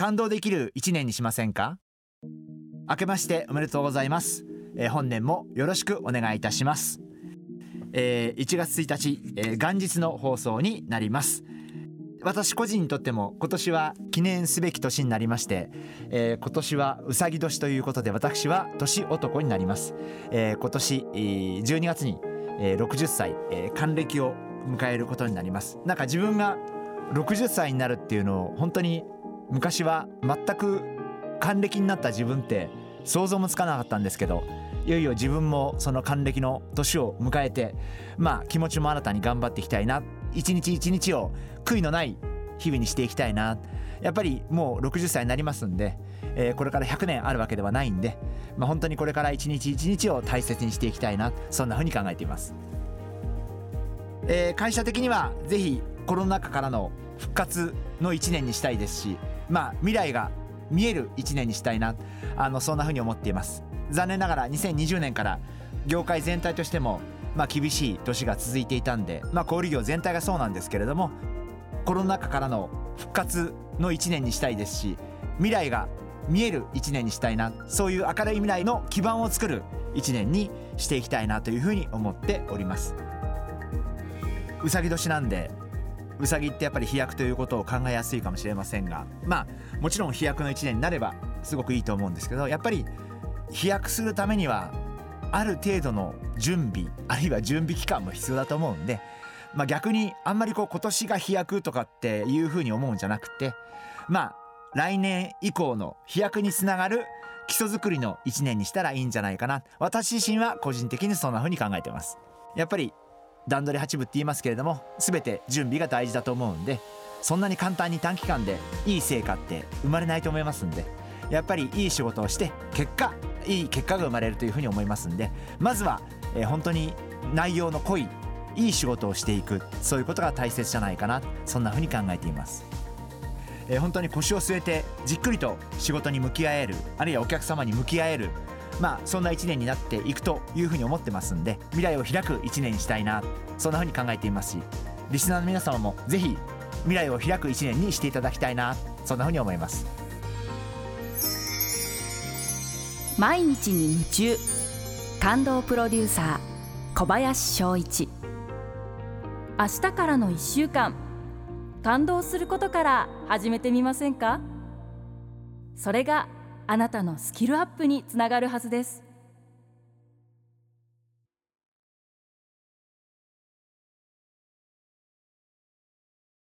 感動できる一年にしませんか？明けましておめでとうございます、えー、本年もよろしくお願いいたします。えー、1月1日、えー、元日の放送になります。私個人にとっても今年は記念すべき年になりまして、えー、今年はうさぎ年ということで私は年男になります、えー、今年、12月に、え、60歳、え、還暦を迎えることになります。なんか自分が60歳になるっていうのを本当に昔は全く還暦になった自分って想像もつかなかったんですけどいよいよ自分もその還暦の年を迎えてまあ気持ちも新たに頑張っていきたいな。一日一日を悔いのない日々にしていきたいな。やっぱりもう60歳になりますんで、えー、これから100年あるわけではないんで、まあ、本当にこれから一日一日を大切にしていきたいな。そんなふうに考えています、えー、会社的にはぜひコロナ禍からの復活の1年にしたいですしまあ未来が見える1年にしたいな。あのそんなふうに思っています。残念ながら2020年から業界全体としてもまあ厳しい年が続いていたんでまあ小売業全体がそうなんですけれどもコロナ禍からの復活の1年にしたいですし未来が見える1年にしたいなそういう明るい未来の基盤を作る1年にしていきたいなというふうに思っております。うさぎ年なんでうさぎってやっぱり飛躍ということを考えやすいかもしれませんがまあもちろん飛躍の1年になればすごくいいと思うんですけどやっぱり飛躍するためにはある程度の準備あるいは準備期間も必要だと思うんで、まあ、逆にあんまりこう今年が飛躍とかっていうふうに思うんじゃなくてまあ来年以降の飛躍につながる基礎作りの1年にしたらいいんじゃないかな。私自身は個人的にそんな風に考えてます。やっぱり段取り8分って言いますけれども全て準備が大事だと思うんでそんなに簡単に短期間でいい成果って生まれないと思いますんでやっぱりいい仕事をして結果いい結果が生まれるというふうに思いますんでまずは、えー、本当に内容の濃いいい仕事をしていくそういうことが大切じゃないかなそんなふうに考えています。えー、本当に腰を据えてじっくりと仕事に向き合えるあるいはお客様に向き合えるまあそんな1年になっていくというふうに思ってますんで未来を開く1年にしたいなそんなふうに考えていますしリスナーの皆様もぜひ未来を開く1年にしていただきたいなそんなふうに思います。毎日に夢中感動プロデューサー小林翔一。明日からの1週間感動することから始めてみませんか？それがあなたのスキルアップにつながるはずです。